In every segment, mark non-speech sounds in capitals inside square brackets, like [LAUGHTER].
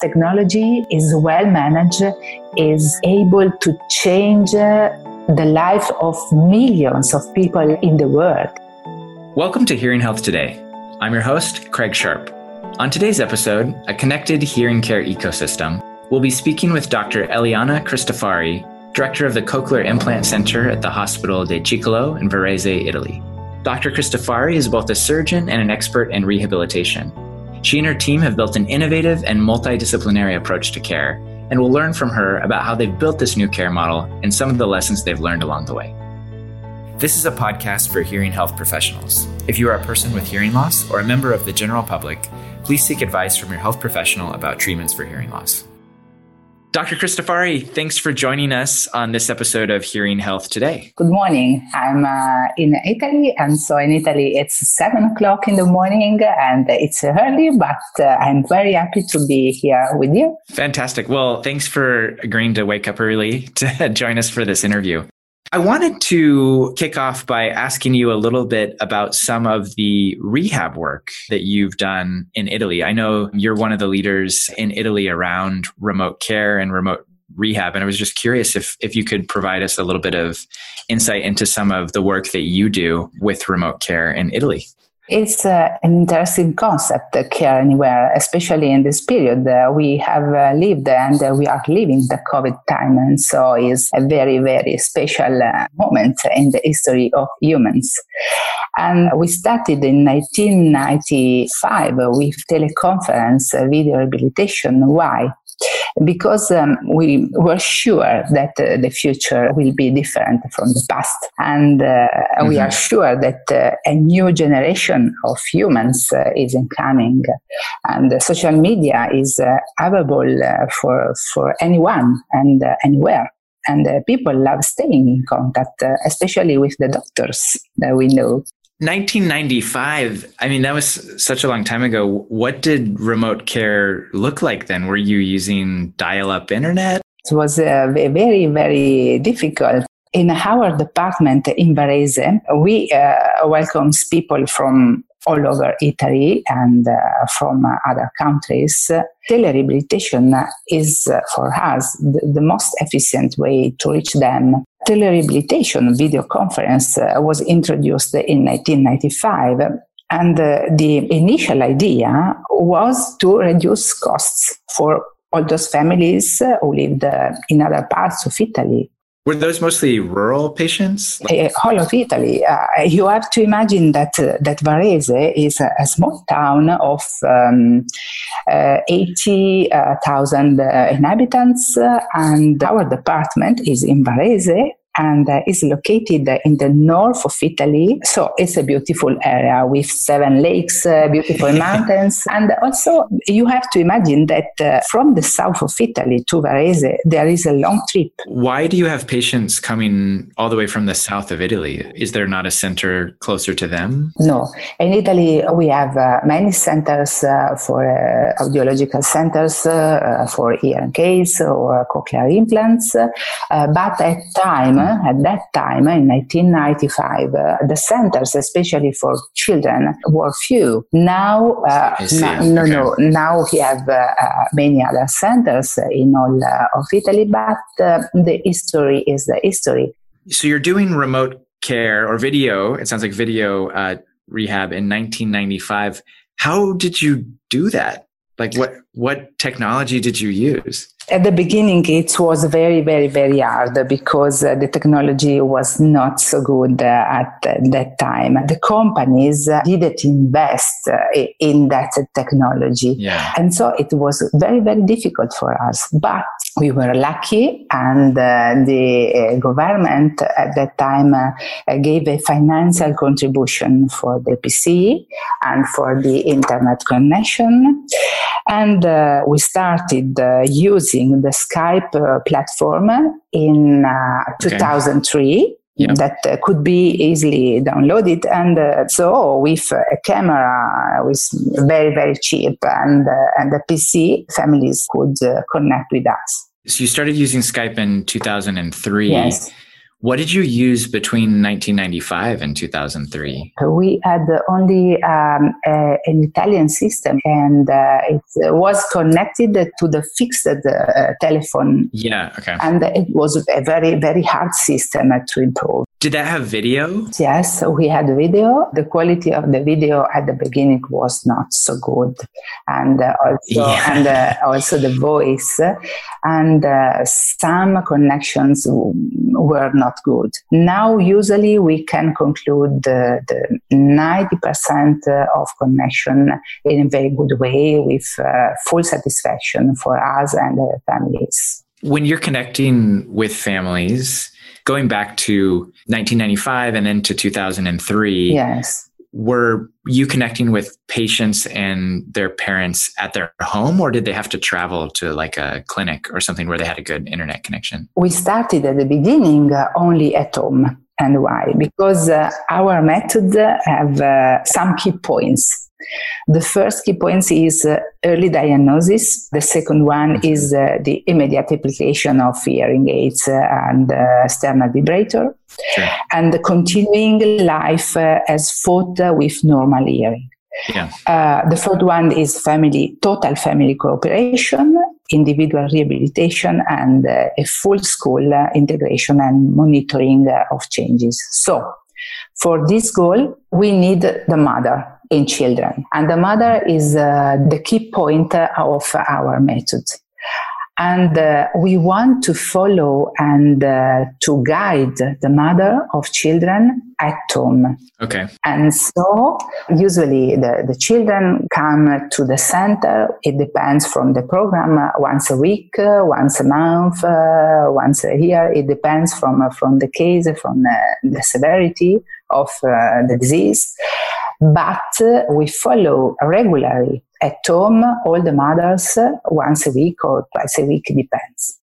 technology is well managed, is able to change the life of millions of people in the world. Welcome to Hearing Health Today. I'm your host, Craig Sharp. On today's episode, A Connected Hearing Care Ecosystem, we'll be speaking with Dr. Eliana Cristofari, Director of the Cochlear Implant Center at the Hospital de Circolo in Varese, Italy. Dr. Cristofari is both a surgeon and an expert in rehabilitation. She and her team have built an innovative and multidisciplinary approach to care, and we'll learn from her about how they've built this new care model and some of the lessons they've learned along the way. This is a podcast for hearing health professionals. If you are a person with hearing loss or a member of the general public, please seek advice from your health professional about treatments for hearing loss. Dr. Cristofari, thanks for joining us on this episode of Hearing Health Today. Good morning. I'm uh, in Italy, and so in Italy it's seven o'clock in the morning, and it's early, but uh, I'm very happy to be here with you. Fantastic. Well, thanks for agreeing to wake up early to [LAUGHS] join us for this interview. I wanted to kick off by asking you a little bit about some of the rehab work that you've done in Italy. I know you're one of the leaders in Italy around remote care and remote rehab. And I was just curious if, if you could provide us a little bit of insight into some of the work that you do with remote care in Italy. It's uh, an interesting concept, uh, care anywhere, especially in this period. Uh, we have uh, lived and uh, we are living the COVID time. And so it's a very, very special uh, moment in the history of humans. And we started in 1995 with teleconference video rehabilitation. Why? because um, we were sure that uh, the future will be different from the past. And uh, mm-hmm. we are sure that uh, a new generation of humans uh, is incoming. And social media is uh, available uh, for, for anyone and anywhere. And people love staying in contact, especially with the doctors that we know. 1995 i mean that was such a long time ago what did remote care look like then were you using dial-up internet it was uh, very very difficult in our department in Varese, we uh, welcomes people from all over Italy and uh, from uh, other countries. Telerehabilitation is uh, for us the, the, most efficient way to reach them. Telerehabilitation video conference uh, was introduced in 1995 and uh, the initial idea was to reduce costs for all those families who lived in other parts of Italy. Were those mostly rural patients? Uh, of Italy. Uh, you have to imagine that uh, that Varese is a, a small town of um, uh, 80,000 uh, inhabitants, uh, and our department is in Varese, and uh, is located in the north of Italy. So it's a beautiful area with seven lakes, uh, beautiful [LAUGHS] mountains. And also, you have to imagine that uh, from the south of Italy to Varese, there is a long trip. Why do you have patients coming all the way from the south of Italy? Is there not a center closer to them? No. In Italy, we have uh, many centers uh, for uh, audiological centers for hearing aids or cochlear implants. but at time, at that time, in 1995, uh, the centers, especially for children, were few. Now, uh, no, no, okay. no, now we have uh, uh, many other centers in all uh, of Italy, but the history is the history. So you're doing remote care or video, it sounds like video rehab in 1995. How did you do that? Like what, what technology did you use? At the beginning, it was very, very, very hard because uh, the technology was not so good uh, at that time. The companies uh, didn't invest uh, in that technology. Yeah. And so it was very, very difficult for us. But we were lucky, and uh, the uh, government at that time gave a financial contribution for the PC and for the internet connection. And we started using using the Skype uh, platform in uh, 2003. Yep. that uh, could be easily downloaded. And uh, so with a camera was very very cheap and uh, and the pc families could uh, connect with us. So you started using skype in 2003 yes What did you use between 1995 and 2003? We had only um, an Italian system and uh, it was connected to the fixed uh, telephone. Yeah, okay. And it was a very, very hard system to improve. Did that have video? Yes, we had video. The quality of the video at the beginning was not so good, and uh, also yeah. and uh, also the voice, and uh, some connections were not good. Now, usually, we can conclude the, the 90% of connection in a very good way with uh, full satisfaction for us and the families. When you're connecting with families, going back to 1995 and into 2003. Yes. Were you connecting with patients and their parents at their home, or did they have to travel to like a clinic or something where they had a good internet connection? We started at the beginning uh, only at home. And why? Because uh, our method have uh, some key points the first key point is uh, early diagnosis. The second one mm-hmm. is uh, the immediate application of hearing aids uh, and uh, sternal vibrator. Sure. And the continuing life uh, as thought with normal hearing. Yeah. Uh, the third one is family, total family cooperation, individual rehabilitation, and a full school integration and monitoring of changes. So, for this goal, we need the mother in children. And the mother is uh, the key point of our method. And uh, we want to follow and uh, to guide the mother of children at home. Okay. And so usually the, the children come to the center. It depends from the program uh, once a week, uh, once a month, uh, once a year. It depends from, uh, from the case, from the severity of the disease but we follow regularly at home all the mothers once a week or twice a week depends.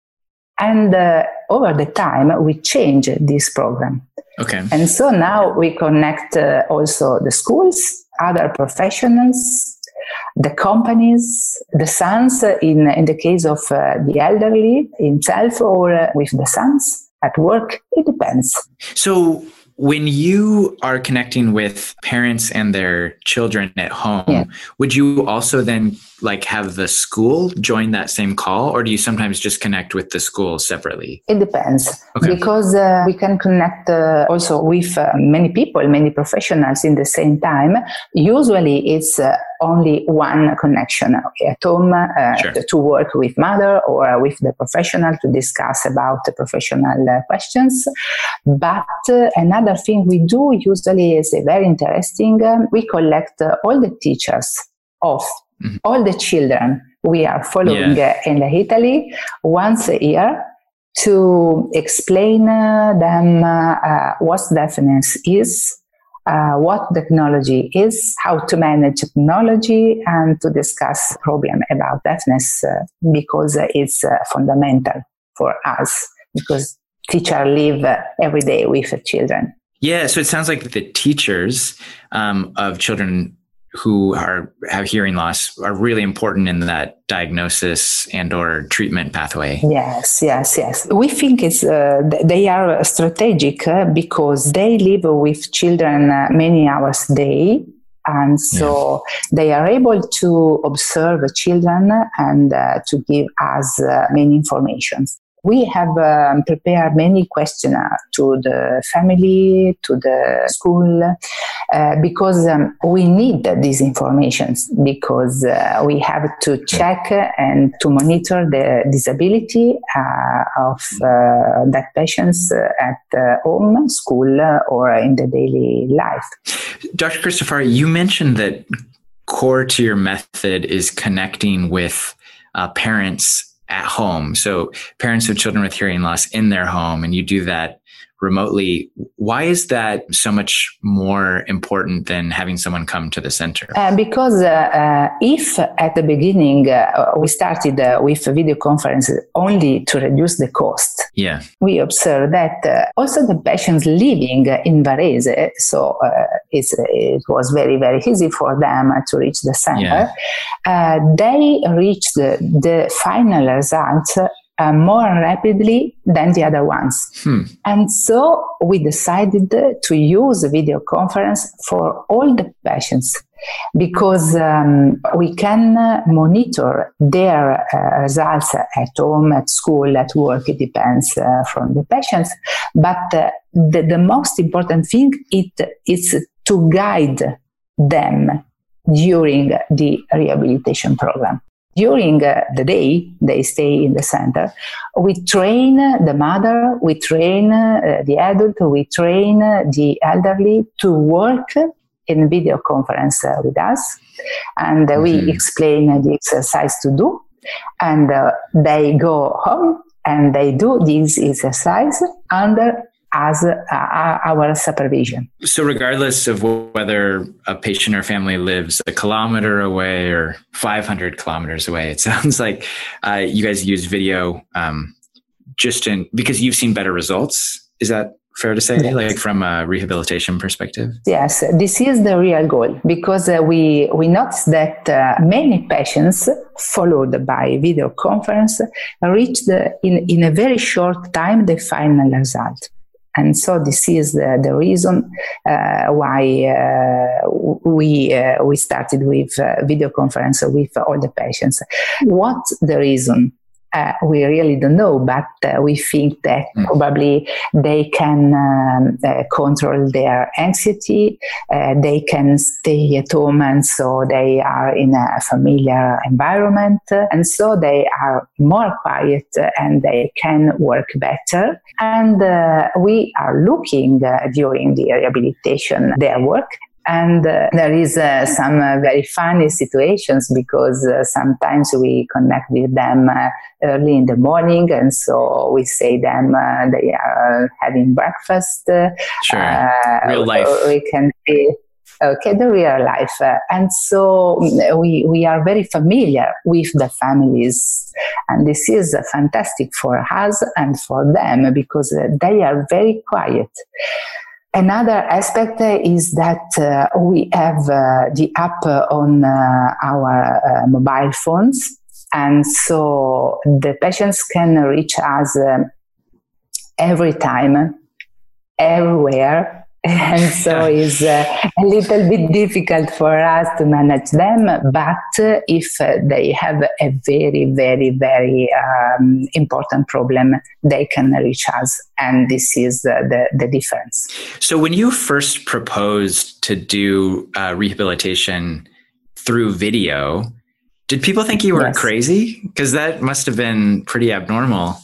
And uh, over the time we change this program. Okay. And so now we connect uh, also the schools other professionals the companies the sons in, in the case of uh, the elderly himself or uh, with the sons at work. It depends. So when you are connecting with parents and their children at home, yeah. would you also then like have the school join that same call or do you sometimes just connect with the school separately? It depends okay. because uh, we can connect uh, also with uh, many people, many professionals in the same time. Usually it's uh, only one connection at home uh, sure. to work with mother or with the professional to discuss about the professional uh, questions. But another thing we do usually is very interesting. We collect all the teachers of mm-hmm. all the children we are following yeah. in Italy once a year to explain uh, them uh, uh, what deafness is, uh, what technology is, how to manage technology, and to discuss problem about deafness uh, because it's uh, fundamental for us because teacher live every day with children. Yeah, so it sounds like the teachers um, of children who are have hearing loss are really important in that diagnosis and or treatment pathway. Yes yes yes. We think it's uh, they are strategic uh, because they live with children uh, many hours a day. And so yeah. they are able to observe children and uh, to give us uh, many informations we have um, prepared many questionnaires to the family, to the school, uh, because um, we need these informations because uh, we have to check and to monitor the disability uh, of uh, that patients at home, school, or in the daily life. Dr. Cristofari, you mentioned that core to your method is connecting with uh, parents at home. So parents of children with hearing loss in their home, and you do that remotely. Why is that so much more important than having someone come to the center? Uh, because uh, uh, if at the beginning uh, we started uh, with video conference only to reduce the cost, yeah, we observed that uh, also the patients living in Varese, so it was very very easy for them to reach the center. Yeah. they reached the, the final results uh, more rapidly than the other ones. Hmm. And so we decided to use video conference for all the patients because um, we can monitor their uh, results at home, at school, at work. It depends uh, from the patients. But uh, the, the most important thing it is to guide them during the rehabilitation program. During uh, the day, they stay in the center. We train the mother, we train uh, the adult, we train the elderly to work in video conference uh, with us, and mm-hmm. we explain the exercise to do, and they go home and they do this exercise under as uh, our supervision. So, regardless of whether a patient or family lives a kilometer away or 500 kilometers away, it [LAUGHS] sounds like uh, you guys use video um, just in because you've seen better results. Is that fair to say, yes. like from a rehabilitation perspective? Yes, this is the real goal because uh, we we noticed that uh, many patients followed by video conference reached the, in in a very short time the final result. And so this is the, the reason uh, why uh, we uh, we started with uh, video conference with all the patients. What the reason? Uh, we really don't know, but uh, we think that mm. probably they can um, uh, control their anxiety, uh, they can stay at home, and so they are in a familiar environment, and so they are more quiet and they can work better. And uh, we are looking uh, during the rehabilitation their work and uh, there is uh, some uh, very funny situations because uh, sometimes we connect with them uh, early in the morning, and so we say them uh, they are having breakfast. sure, real life. We can see. Okay, the real life, and so mm, we we are very familiar with the families, and this is fantastic for us and for them because they are very quiet. Another aspect is that uh, we have uh, the app on uh, our uh, mobile phones. And so the patients can reach us uh, every time, everywhere, and [LAUGHS] so it's uh, a little bit difficult for us to manage them but uh, if uh, they have a very very very um, important problem they can reach us and this is uh, the, the difference. So when you first proposed to do uh, rehabilitation through video did people think you were yes. crazy? Because that must have been pretty abnormal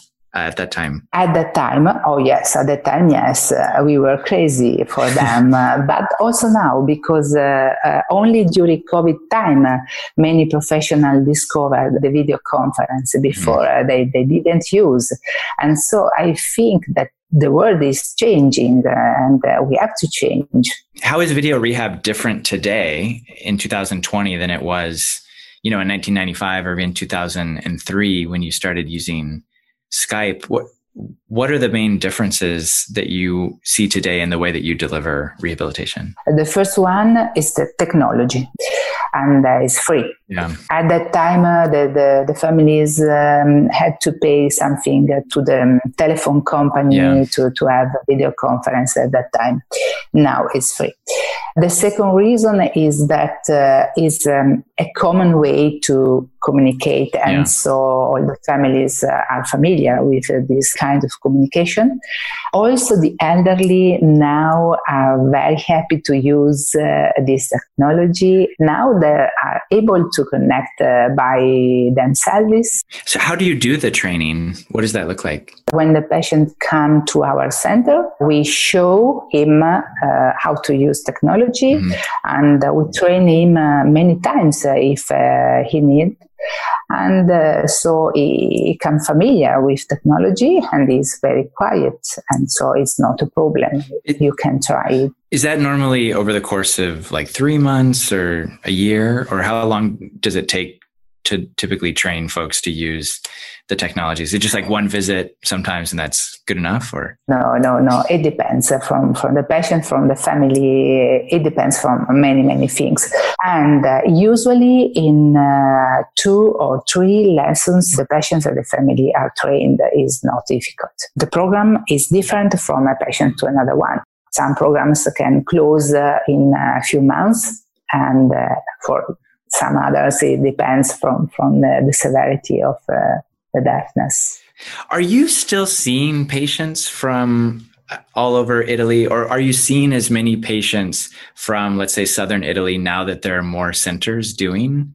at that time? At that time, oh yes, at that time, yes, uh, we were crazy for them. [LAUGHS] uh, but also now, because uh, uh only during COVID time, uh, many professionals discovered the video conference before mm. they, they didn't use. And so I think that the world is changing and we have to change. How is video rehab different today in 2020 than it was, you know, in 1995 or in 2003 when you started using Skype, what what are the main differences that you see today in the way that you deliver rehabilitation? The first one is the technology, and uh, it's free. Yeah. At that time, uh, the, the, the families um, had to pay something to the telephone company yeah. to, to have a video conference at that time. Now it's free. The second reason is that uh, is um, a common way to communicate, and yeah. so all the families uh, are familiar with this kind of communication. Also, the elderly now are very happy to use uh, this technology. Now they are able to connect uh, by themselves. So, how do you do the training? What does that look like? When the patient come to our center, we show him uh, how to use technology, mm-hmm. and we train him many times if he need and uh, so he become familiar with technology and is very quiet and so it's not a problem it, you can try it is that normally over the course of like three months or a year or how long does it take to typically train folks to use the technologies? Is it just like one visit sometimes and that's good enough or? No, no, no. It depends from, from the patient, from the family. It depends from many, many things. And uh, usually in uh, two or three lessons, the patients and the family are trained is not difficult. The program is different from a patient to another one. Some programs can close uh, in a few months and uh, for some others it depends from, from the, the severity of uh, the deafness. Are you still seeing patients from all over Italy, or are you seeing as many patients from, let's say, southern Italy now that there are more centers doing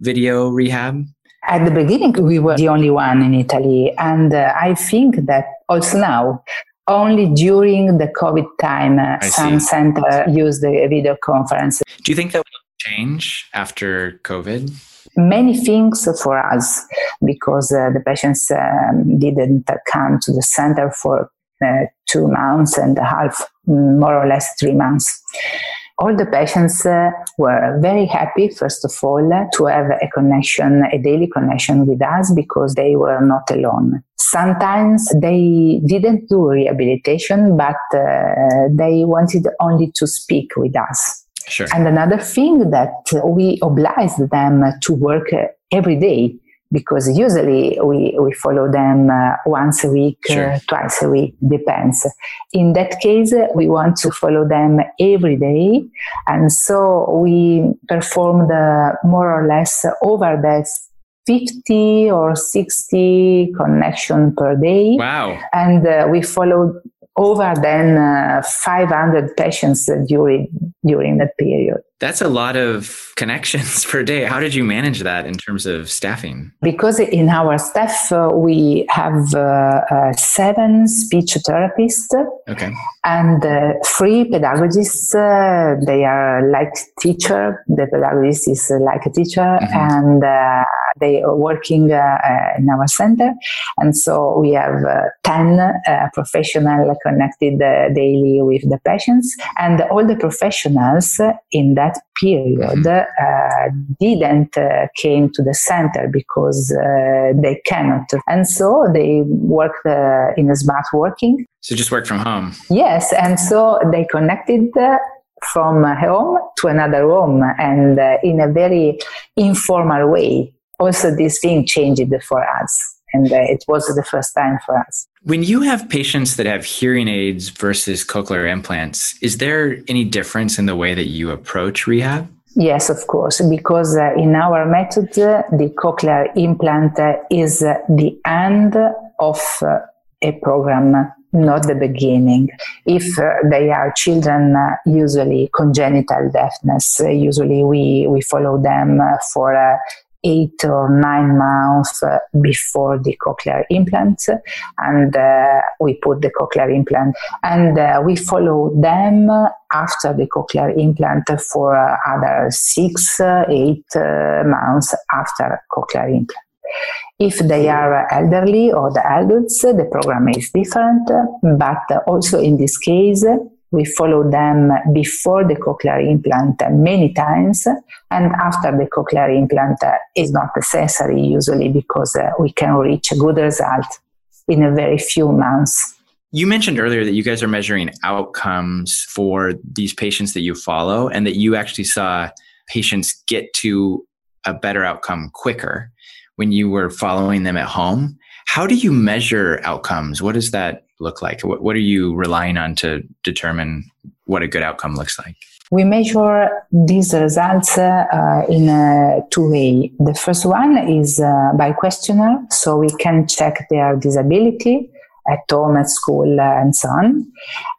video rehab? At the beginning, we were the only one in Italy. And uh, I think that also now, only during the COVID time, uh, some centers use the video conference. Do you think that will change after COVID? many things for us because uh, the patients um, didn't come to the center for uh, two months and a half, more or less three months. All the patients uh, were very happy, first of all, to have a connection, a daily connection with us because they were not alone. Sometimes they didn't do rehabilitation, but uh, they wanted only to speak with us Sure. And another thing that we obliged them to work every day because usually we, we follow them uh, once a week, sure. uh, twice a week, depends. In that case, we want to follow them every day. And so we performed uh, more or less over the 50 or 60 connection per day. Wow. And uh, we followed over then uh, 500 patients during during that period. That's a lot of connections [LAUGHS] per day. How did you manage that in terms of staffing? Because in our staff uh, we have uh, uh seven speech therapists, okay, and uh, three pedagogists. Uh, they are like teacher. The pedagogist is like a teacher, mm-hmm. and they are working in our center. And so we have ten professionals connected daily with the patients, and all the professionals in that period mm-hmm. uh, didn't uh, came to the center because uh, they cannot. And so they worked uh, in a smart working. So just work from home? Yes and so they connected from home to another home and uh, in a very informal way. Also this thing changed for us and uh, it was the first time for us. When you have patients that have hearing aids versus cochlear implants, is there any difference in the way that you approach rehab? Yes, of course, because uh, in our method, uh, the cochlear implant uh, is uh, the end of uh, a program not the beginning. If uh, they are children, uh, usually congenital deafness, uh, usually we, we follow them for eight or nine months before the cochlear implant and uh, we put the cochlear implant and uh, we follow them after the cochlear implant for other six eight uh, months after cochlear implant. If they are elderly or the adults the program is different but also in this case we follow them before the cochlear implant many times, and after the cochlear implant is not necessary usually because uh, we can reach a good result in a very few months. You mentioned earlier that you guys are measuring outcomes for these patients that you follow, and that you actually saw patients get to a better outcome quicker when you were following them at home. How do you measure outcomes? What does that look like? What, what are you relying on to determine what a good outcome looks like? We measure these results uh, in uh, two ways. The first one is uh, by questionnaire, so we can check their disability at home, at school, uh, and so on.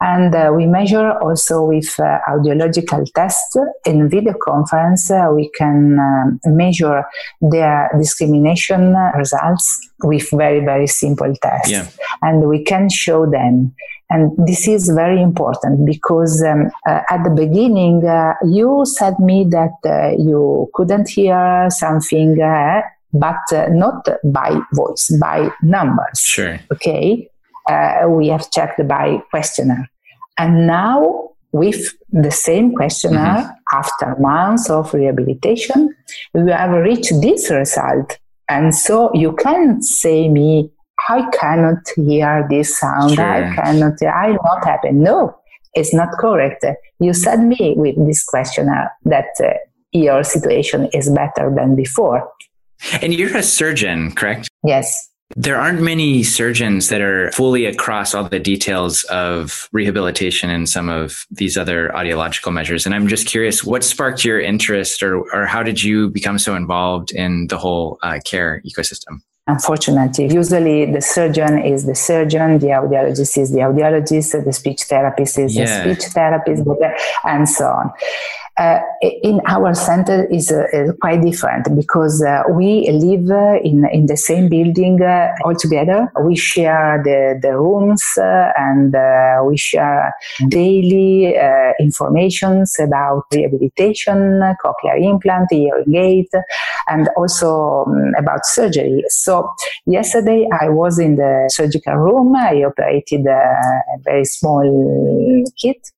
And uh, we measure also with uh, audiological tests. In video conference, uh, we can um, measure their discrimination results with very, very simple tests. Yeah. And we can show them. And this is very important because um, uh, at the beginning, uh, you said me that you couldn't hear something but uh, not by voice, by numbers. Sure. Okay uh, we have checked by questionnaire. And now with the same questionnaire mm-hmm. after months of rehabilitation, we have reached this result. And so you can say me, I cannot hear this sound. Sure. I cannot, I'm not happy. No, it's not correct. You said me with this questionnaire that uh, your situation is better than before. And you're a surgeon, correct? Yes. There aren't many surgeons that are fully across all the details of rehabilitation and some of these other audiological measures. And I'm just curious, what sparked your interest or, or how did you become so involved in the whole uh, care ecosystem? Unfortunately, usually the surgeon is the surgeon, the audiologist is the audiologist, the speech therapist is yeah. the speech therapist, and so on uh, in our center is, uh, is, quite different because uh, we live in, in the same building uh, all together. We share the, the rooms uh, and uh, we share daily informations about rehabilitation, cochlear implant, hearing aid, and also um, about surgery. So yesterday I was in the surgical room. I operated a very small kit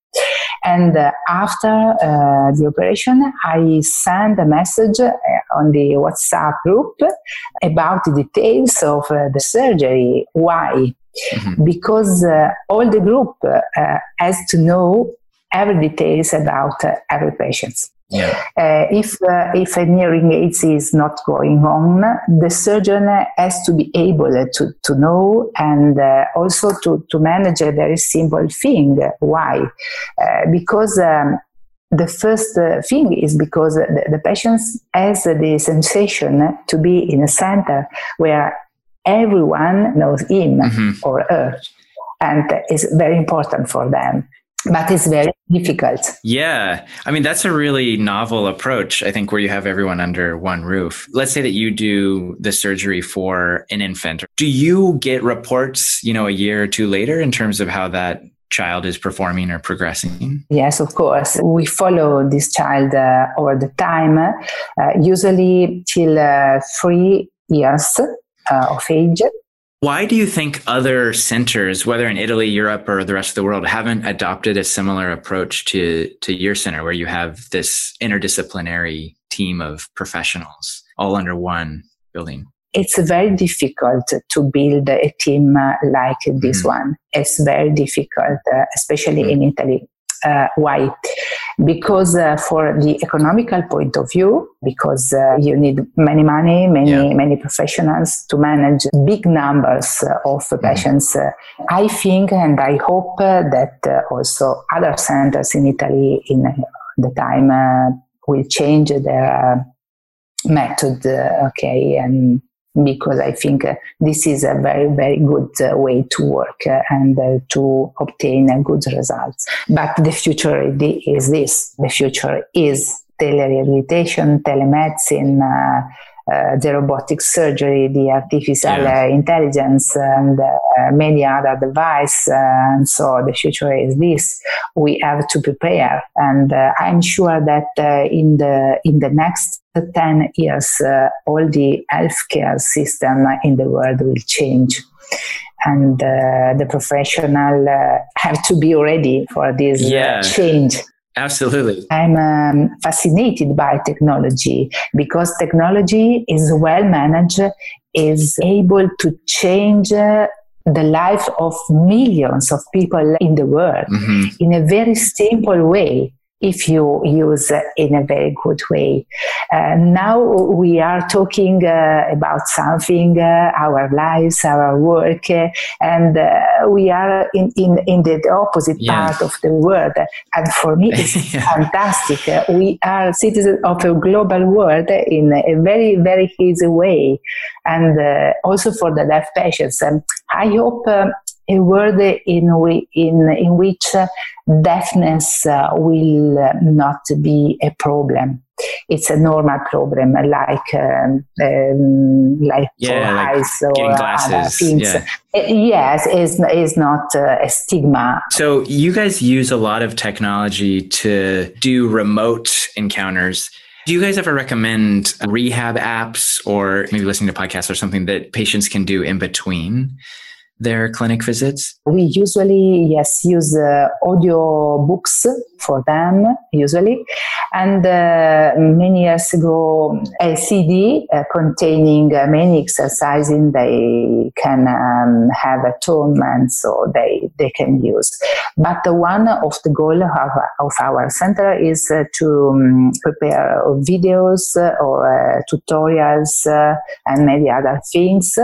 and uh, after uh, the operation, I sent a message uh, on the WhatsApp group about the details of uh, the surgery. Why? Mm-hmm. Because uh, all the group uh, has to know every details about every patient. Yeah. Uh, if uh, if a hearing aid is not going on, the surgeon has to be able to, to know and uh, also to, to manage a very simple thing. Why? Uh, because um, the first uh, thing is because the, the patient has the sensation to be in a center where everyone knows him mm-hmm. or her, and it's very important for them but it's very difficult. Yeah. I mean, that's a really novel approach, I think, where you have everyone under one roof. Let's say that you do the surgery for an infant. Do you get reports, you know, a year or two later in terms of how that child is performing or progressing? Yes, of course. We follow this child uh, over the time, uh, usually till uh, three years uh, of age. Why do you think other centers, whether in Italy, Europe, or the rest of the world, haven't adopted a similar approach to, to your center where you have this interdisciplinary team of professionals all under one building? It's very difficult to build a team like this mm-hmm. one. It's very difficult, uh, especially mm-hmm. in Italy. Uh, why? Because uh, for the economical point of view, because uh, you need many money, many yeah. many professionals to manage big numbers of mm-hmm. patients. I think and I hope that also other centers in Italy in the time will change their method. okay, and because I think uh, this is a very, very good uh, way to work uh, and uh, to obtain good results. But the future is this. The future is telerehabilitation, telemedicine, uh, uh, Eh, the robotic surgery, the artificial yeah. Eh, intelligence, and eh, many other devices. and so the future is this. We have to prepare, and I'm sure that in the in the next 10 years, uh, all the healthcare system in the world will change. And uh, the professional uh, have to be ready for this yeah. change. Absolutely. I'm um, fascinated by technology because technology is well managed, is able to change uh, the life of millions of people in the world mm-hmm. in a very simple way if you use in a very good way. Uh, now we are talking uh, about something, uh, our lives, our work, uh, and uh, we are in, in, in the opposite yeah. part of the world. And for me, it's [LAUGHS] yeah. fantastic. Uh, we are citizens of a global world in a very, very easy way. And also for the deaf patients. Um, I hope um, a world in, in, in which deafness uh, will not be a problem. It's a normal problem, like um, um, like yeah, like eyes or other things. Yeah. Uh, yes, is is not uh, a stigma. So you guys use a lot of technology to do remote encounters. Do you guys ever recommend rehab apps or maybe listening to podcasts or something that patients can do in between? Their clinic visits? We usually, yes, use uh, audio books for them, usually. And uh, many years ago, a CD uh, containing uh, many exercises they can um, have at home and so they, they can use. But one of the goal of, of our center is uh, to um, prepare videos or tutorials and many other things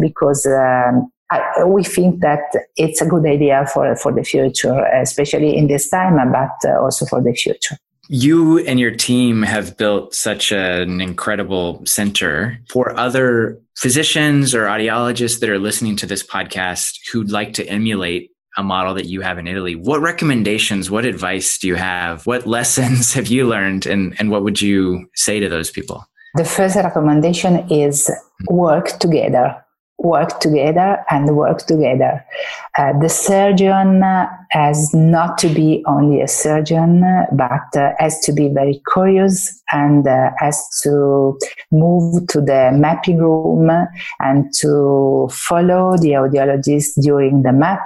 because um, I, we think that it's a good idea for, for the future, especially in this time, but uh, also for the future. You and your team have built such an incredible center for other physicians or audiologists that are listening to this podcast who'd like to emulate a model that you have in Italy. What recommendations, what advice do you have? What [LAUGHS] lessons have you learned and, and what would you say to those people? The first recommendation is work together work together and work together. Uh, the surgeon has not to be only a surgeon, but uh, has to be very curious and uh, has to move to the mapping room and to follow the audiologist during the map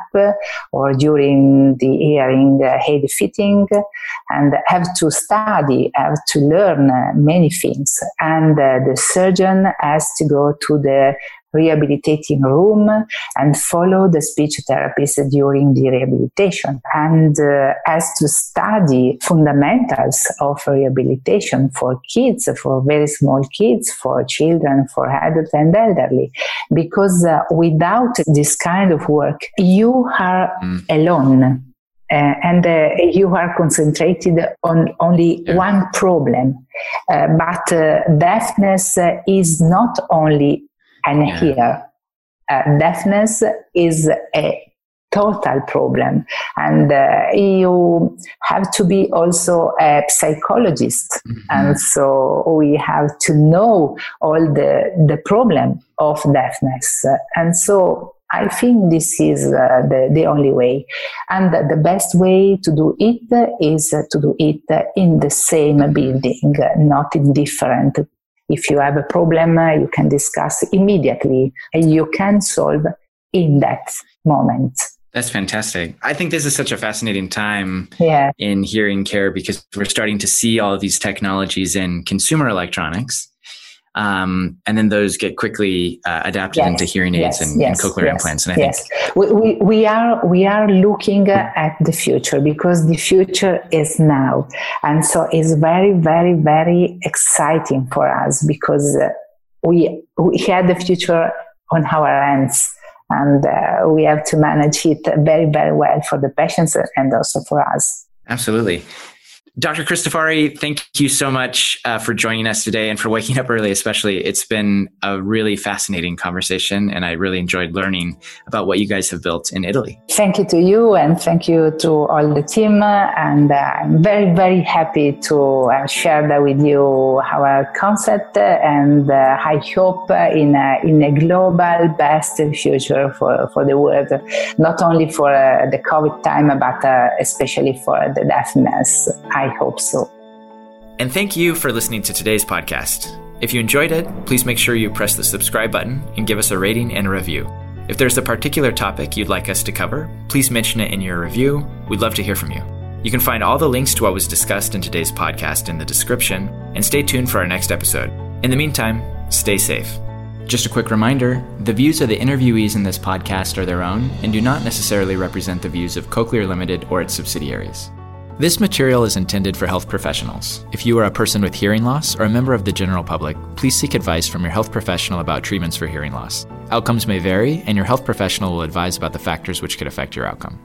or during the hearing aid fitting and have to study, have to learn many things. And uh, the surgeon has to go to the rehabilitating room and follow the speech therapist during the rehabilitation and uh, has to study fundamentals of rehabilitation for kids, for very small kids, for children, for adults and elderly. Because uh, without this kind of work, you are mm. alone. Uh, and uh, you are concentrated on only yeah. one problem. Uh, but uh, deafness is not only and yeah. here, uh, deafness is a total problem and uh, you have to be also a psychologist mm-hmm. and so we have to know all the the problem of deafness and so I think this is uh, the, the only way. And the best way to do it is to do it in the same building, not in different if you have a problem, uh, you can discuss immediately and you can solve in that moment. That's fantastic. I think this is such a fascinating time yeah. in hearing care because we're starting to see all of these technologies in consumer electronics um, and then those get quickly uh, adapted yes, into hearing aids yes, and, yes, and, cochlear implants. And I yes, think we, we, we, are we are looking at the future because the future is now, and so it's very very very exciting for us because uh, we we had the future on our hands. And uh, we have to manage it very, very well for the patients and also for us. Absolutely. Dr. Cristofari, thank you so much uh, for joining us today and for waking up early, especially. It's been a really fascinating conversation, and I really enjoyed learning about what you guys have built in Italy. Thank you to you, and thank you to all the team. And uh, I'm very, very happy to uh, share that with you our concept, and uh, I hope in a, in a global best future for, for the world, not only for uh, the COVID time, but uh, especially for the deafness. I hope so. And thank you for listening to today's podcast. If you enjoyed it, please make sure you press the subscribe button and give us a rating and a review. If there's a particular topic you'd like us to cover, please mention it in your review. We'd love to hear from you. You can find all the links to what was discussed in today's podcast in the description, and stay tuned for our next episode. In the meantime, stay safe. Just a quick reminder the views of the interviewees in this podcast are their own and do not necessarily represent the views of Cochlear Limited or its subsidiaries. This material is intended for health professionals. If you are a person with hearing loss or a member of the general public, please seek advice from your health professional about treatments for hearing loss. Outcomes may vary, and your health professional will advise about the factors which could affect your outcome.